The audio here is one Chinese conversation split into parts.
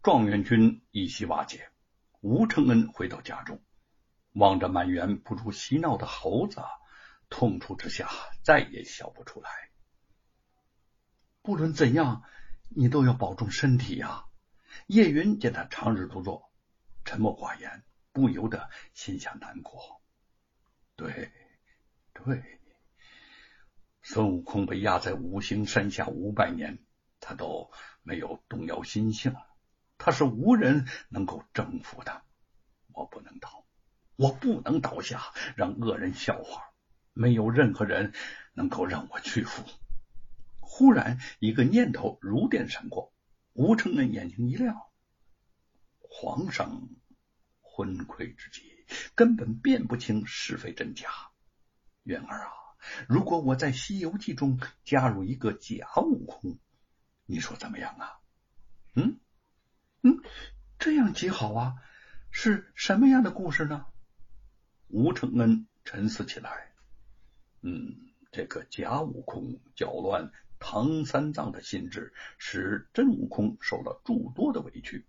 状元军一席瓦解，吴承恩回到家中，望着满园不住嬉闹的猴子，痛楚之下再也笑不出来。不论怎样，你都要保重身体呀。叶云见他长日独坐，沉默寡言，不由得心下难过。对，对，孙悟空被压在五行山下五百年，他都没有动摇心性。他是无人能够征服的，我不能倒，我不能倒下，让恶人笑话。没有任何人能够让我屈服。忽然，一个念头如电闪过，吴承恩眼睛一亮。皇上昏聩之际，根本辨不清是非真假。元儿啊，如果我在《西游记》中加入一个假悟空，你说怎么样啊？这样极好啊！是什么样的故事呢？吴承恩沉思起来。嗯，这个假悟空搅乱唐三藏的心智，使真悟空受了诸多的委屈，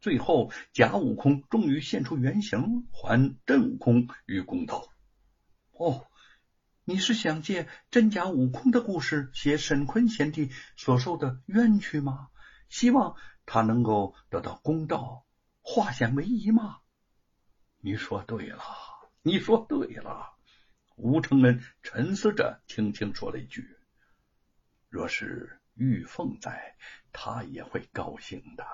最后假悟空终于现出原形，还真悟空于公道。哦，你是想借真假悟空的故事写沈坤贤弟所受的冤屈吗？希望。他能够得到公道，化险为夷吗？你说对了，你说对了。吴承恩沉思着，轻轻说了一句：“若是玉凤在，他也会高兴的。”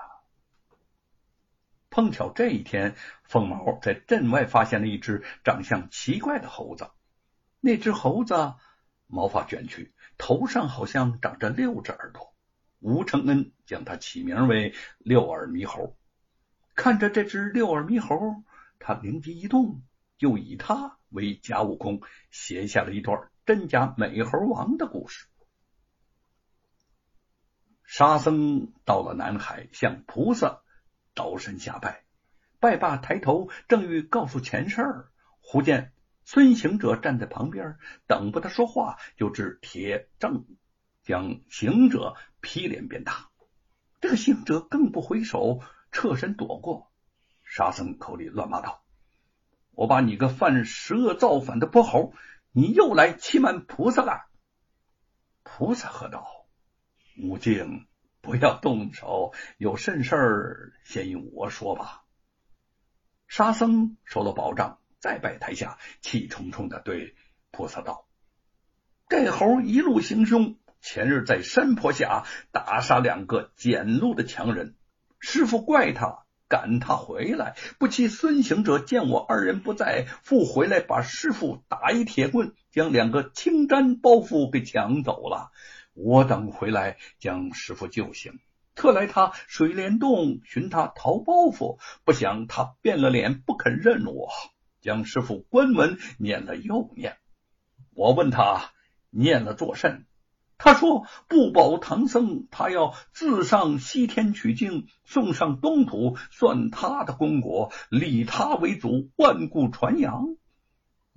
碰巧这一天，凤毛在镇外发现了一只长相奇怪的猴子。那只猴子毛发卷曲，头上好像长着六只耳朵。吴承恩将它起名为六耳猕猴。看着这只六耳猕猴，他灵机一动，就以它为假悟空，写下了一段真假美猴王的故事。沙僧到了南海，向菩萨倒身下拜，拜罢抬头，正欲告诉前事儿，忽见孙行者站在旁边，等不得说话，就至铁杖将行者。劈脸便打，这个行者更不回首，侧身躲过。沙僧口里乱骂道：“我把你个犯十恶造反的泼猴，你又来欺瞒菩萨了！”菩萨喝道：“悟净，不要动手，有甚事儿先与我说吧。”沙僧收了宝杖，再拜台下，气冲冲的对菩萨道：“这猴一路行凶。”前日在山坡下打杀两个捡路的强人，师傅怪他赶他回来，不期孙行者见我二人不在，复回来把师傅打一铁棍，将两个青毡包袱给抢走了。我等回来将师傅救醒，特来他水帘洞寻他逃包袱，不想他变了脸不肯认我，将师傅关门念了又念。我问他念了作甚？他说：“不保唐僧，他要自上西天取经，送上东土，算他的功果，立他为祖，万古传扬。”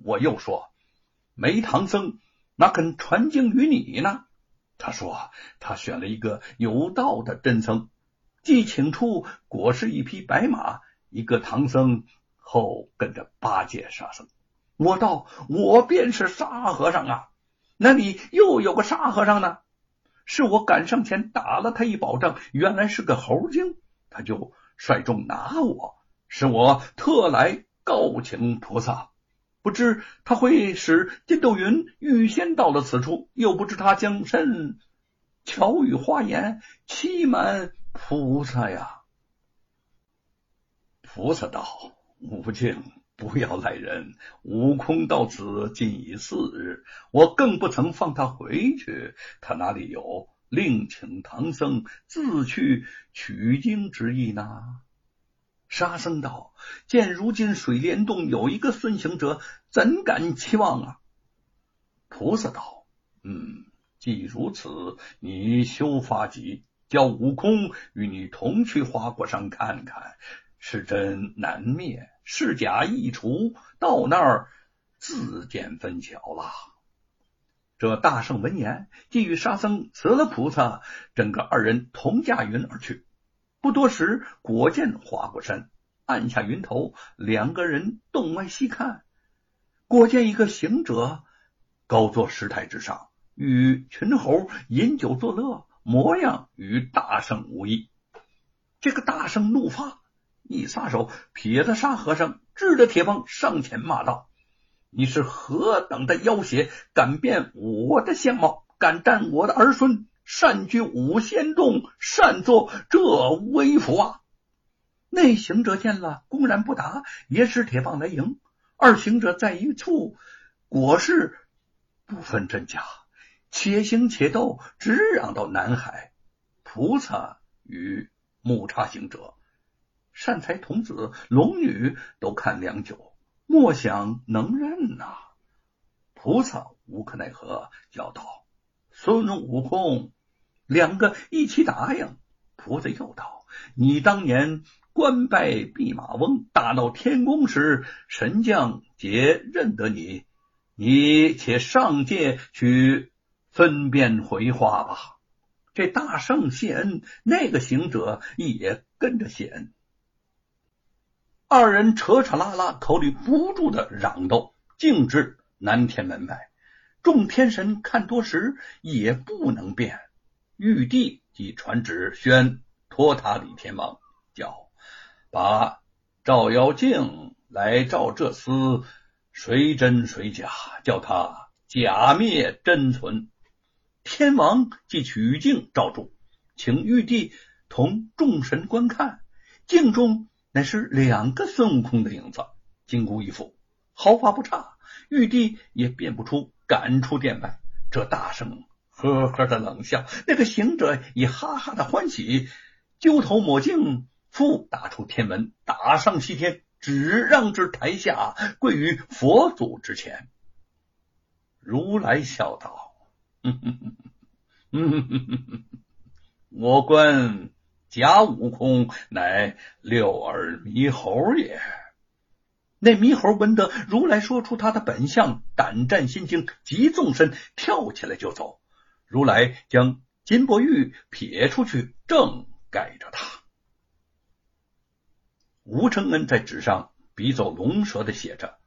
我又说：“没唐僧，哪肯传经于你呢？”他说：“他选了一个有道的真僧，既请出果是一匹白马，一个唐僧，后跟着八戒、沙僧。”我道：“我便是沙和尚啊！”那里又有个沙和尚呢？是我赶上前打了他一宝杖，原来是个猴精，他就率众拿我，是我特来告请菩萨。不知他会使筋斗云预先到了此处，又不知他将甚巧语花言欺瞒菩萨呀？菩萨道：“无敬。”不要赖人！悟空到此今已四日，我更不曾放他回去。他哪里有另请唐僧自去取经之意呢？沙僧道：“见如今水帘洞有一个孙行者，怎敢期望啊？”菩萨道：“嗯，既如此，你休发急，叫悟空与你同去花果山看看，是真难灭。”是假一除，到那儿自见分晓了。这大圣闻言，即与沙僧辞了菩萨，整个二人同驾云而去。不多时，果见划过山，按下云头，两个人洞外细看，果见一个行者高坐石台之上，与群猴饮酒作乐，模样与大圣无异。这个大圣怒发，一撒手，撇了沙和尚，支着铁棒上前骂道：“你是何等的妖邪，敢变我的相貌，敢占我的儿孙！”擅居五仙洞，擅作这威服啊！那行者见了，公然不答，也使铁棒来迎。二行者在一处，果是不分真假，且行且斗，直嚷到南海。菩萨与木叉行者，善财童子、龙女都看良久，莫想能认呐。菩萨无可奈何，叫道。孙悟空，两个一起答应。菩萨又道：“你当年官拜弼马翁，大闹天宫时，神将皆认得你。你且上界去分辨回话吧。”这大圣谢恩，那个行者也跟着谢恩。二人扯扯拉拉，口里不住的嚷斗，径至南天门外。众天神看多时，也不能变。玉帝即传旨宣托塔李天王，叫把照妖镜来照这厮，谁真谁假，叫他假灭真存。天王即取镜照住，请玉帝同众神观看。镜中乃是两个孙悟空的影子，金箍一副，毫发不差。玉帝也辨不出。赶出殿外，这大圣呵呵的冷笑，那个行者也哈哈的欢喜，揪头抹镜，复打出天门，打上西天，只让至台下，跪于佛祖之前。如来笑道：“我观假悟空乃六耳猕猴也。”那猕猴闻得如来说出他的本相，胆战心惊，急纵身跳起来就走。如来将金钵玉撇出去，正盖着他。吴承恩在纸上笔走龙蛇的写着，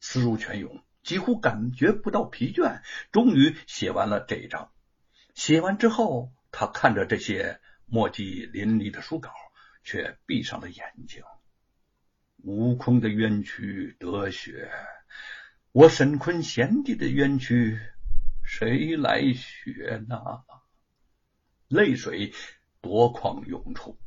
思如泉涌，几乎感觉不到疲倦。终于写完了这一章。写完之后，他看着这些墨迹淋漓的书稿，却闭上了眼睛。悟空的冤屈得雪，我沈坤贤弟的冤屈谁来雪呢？泪水夺眶涌出。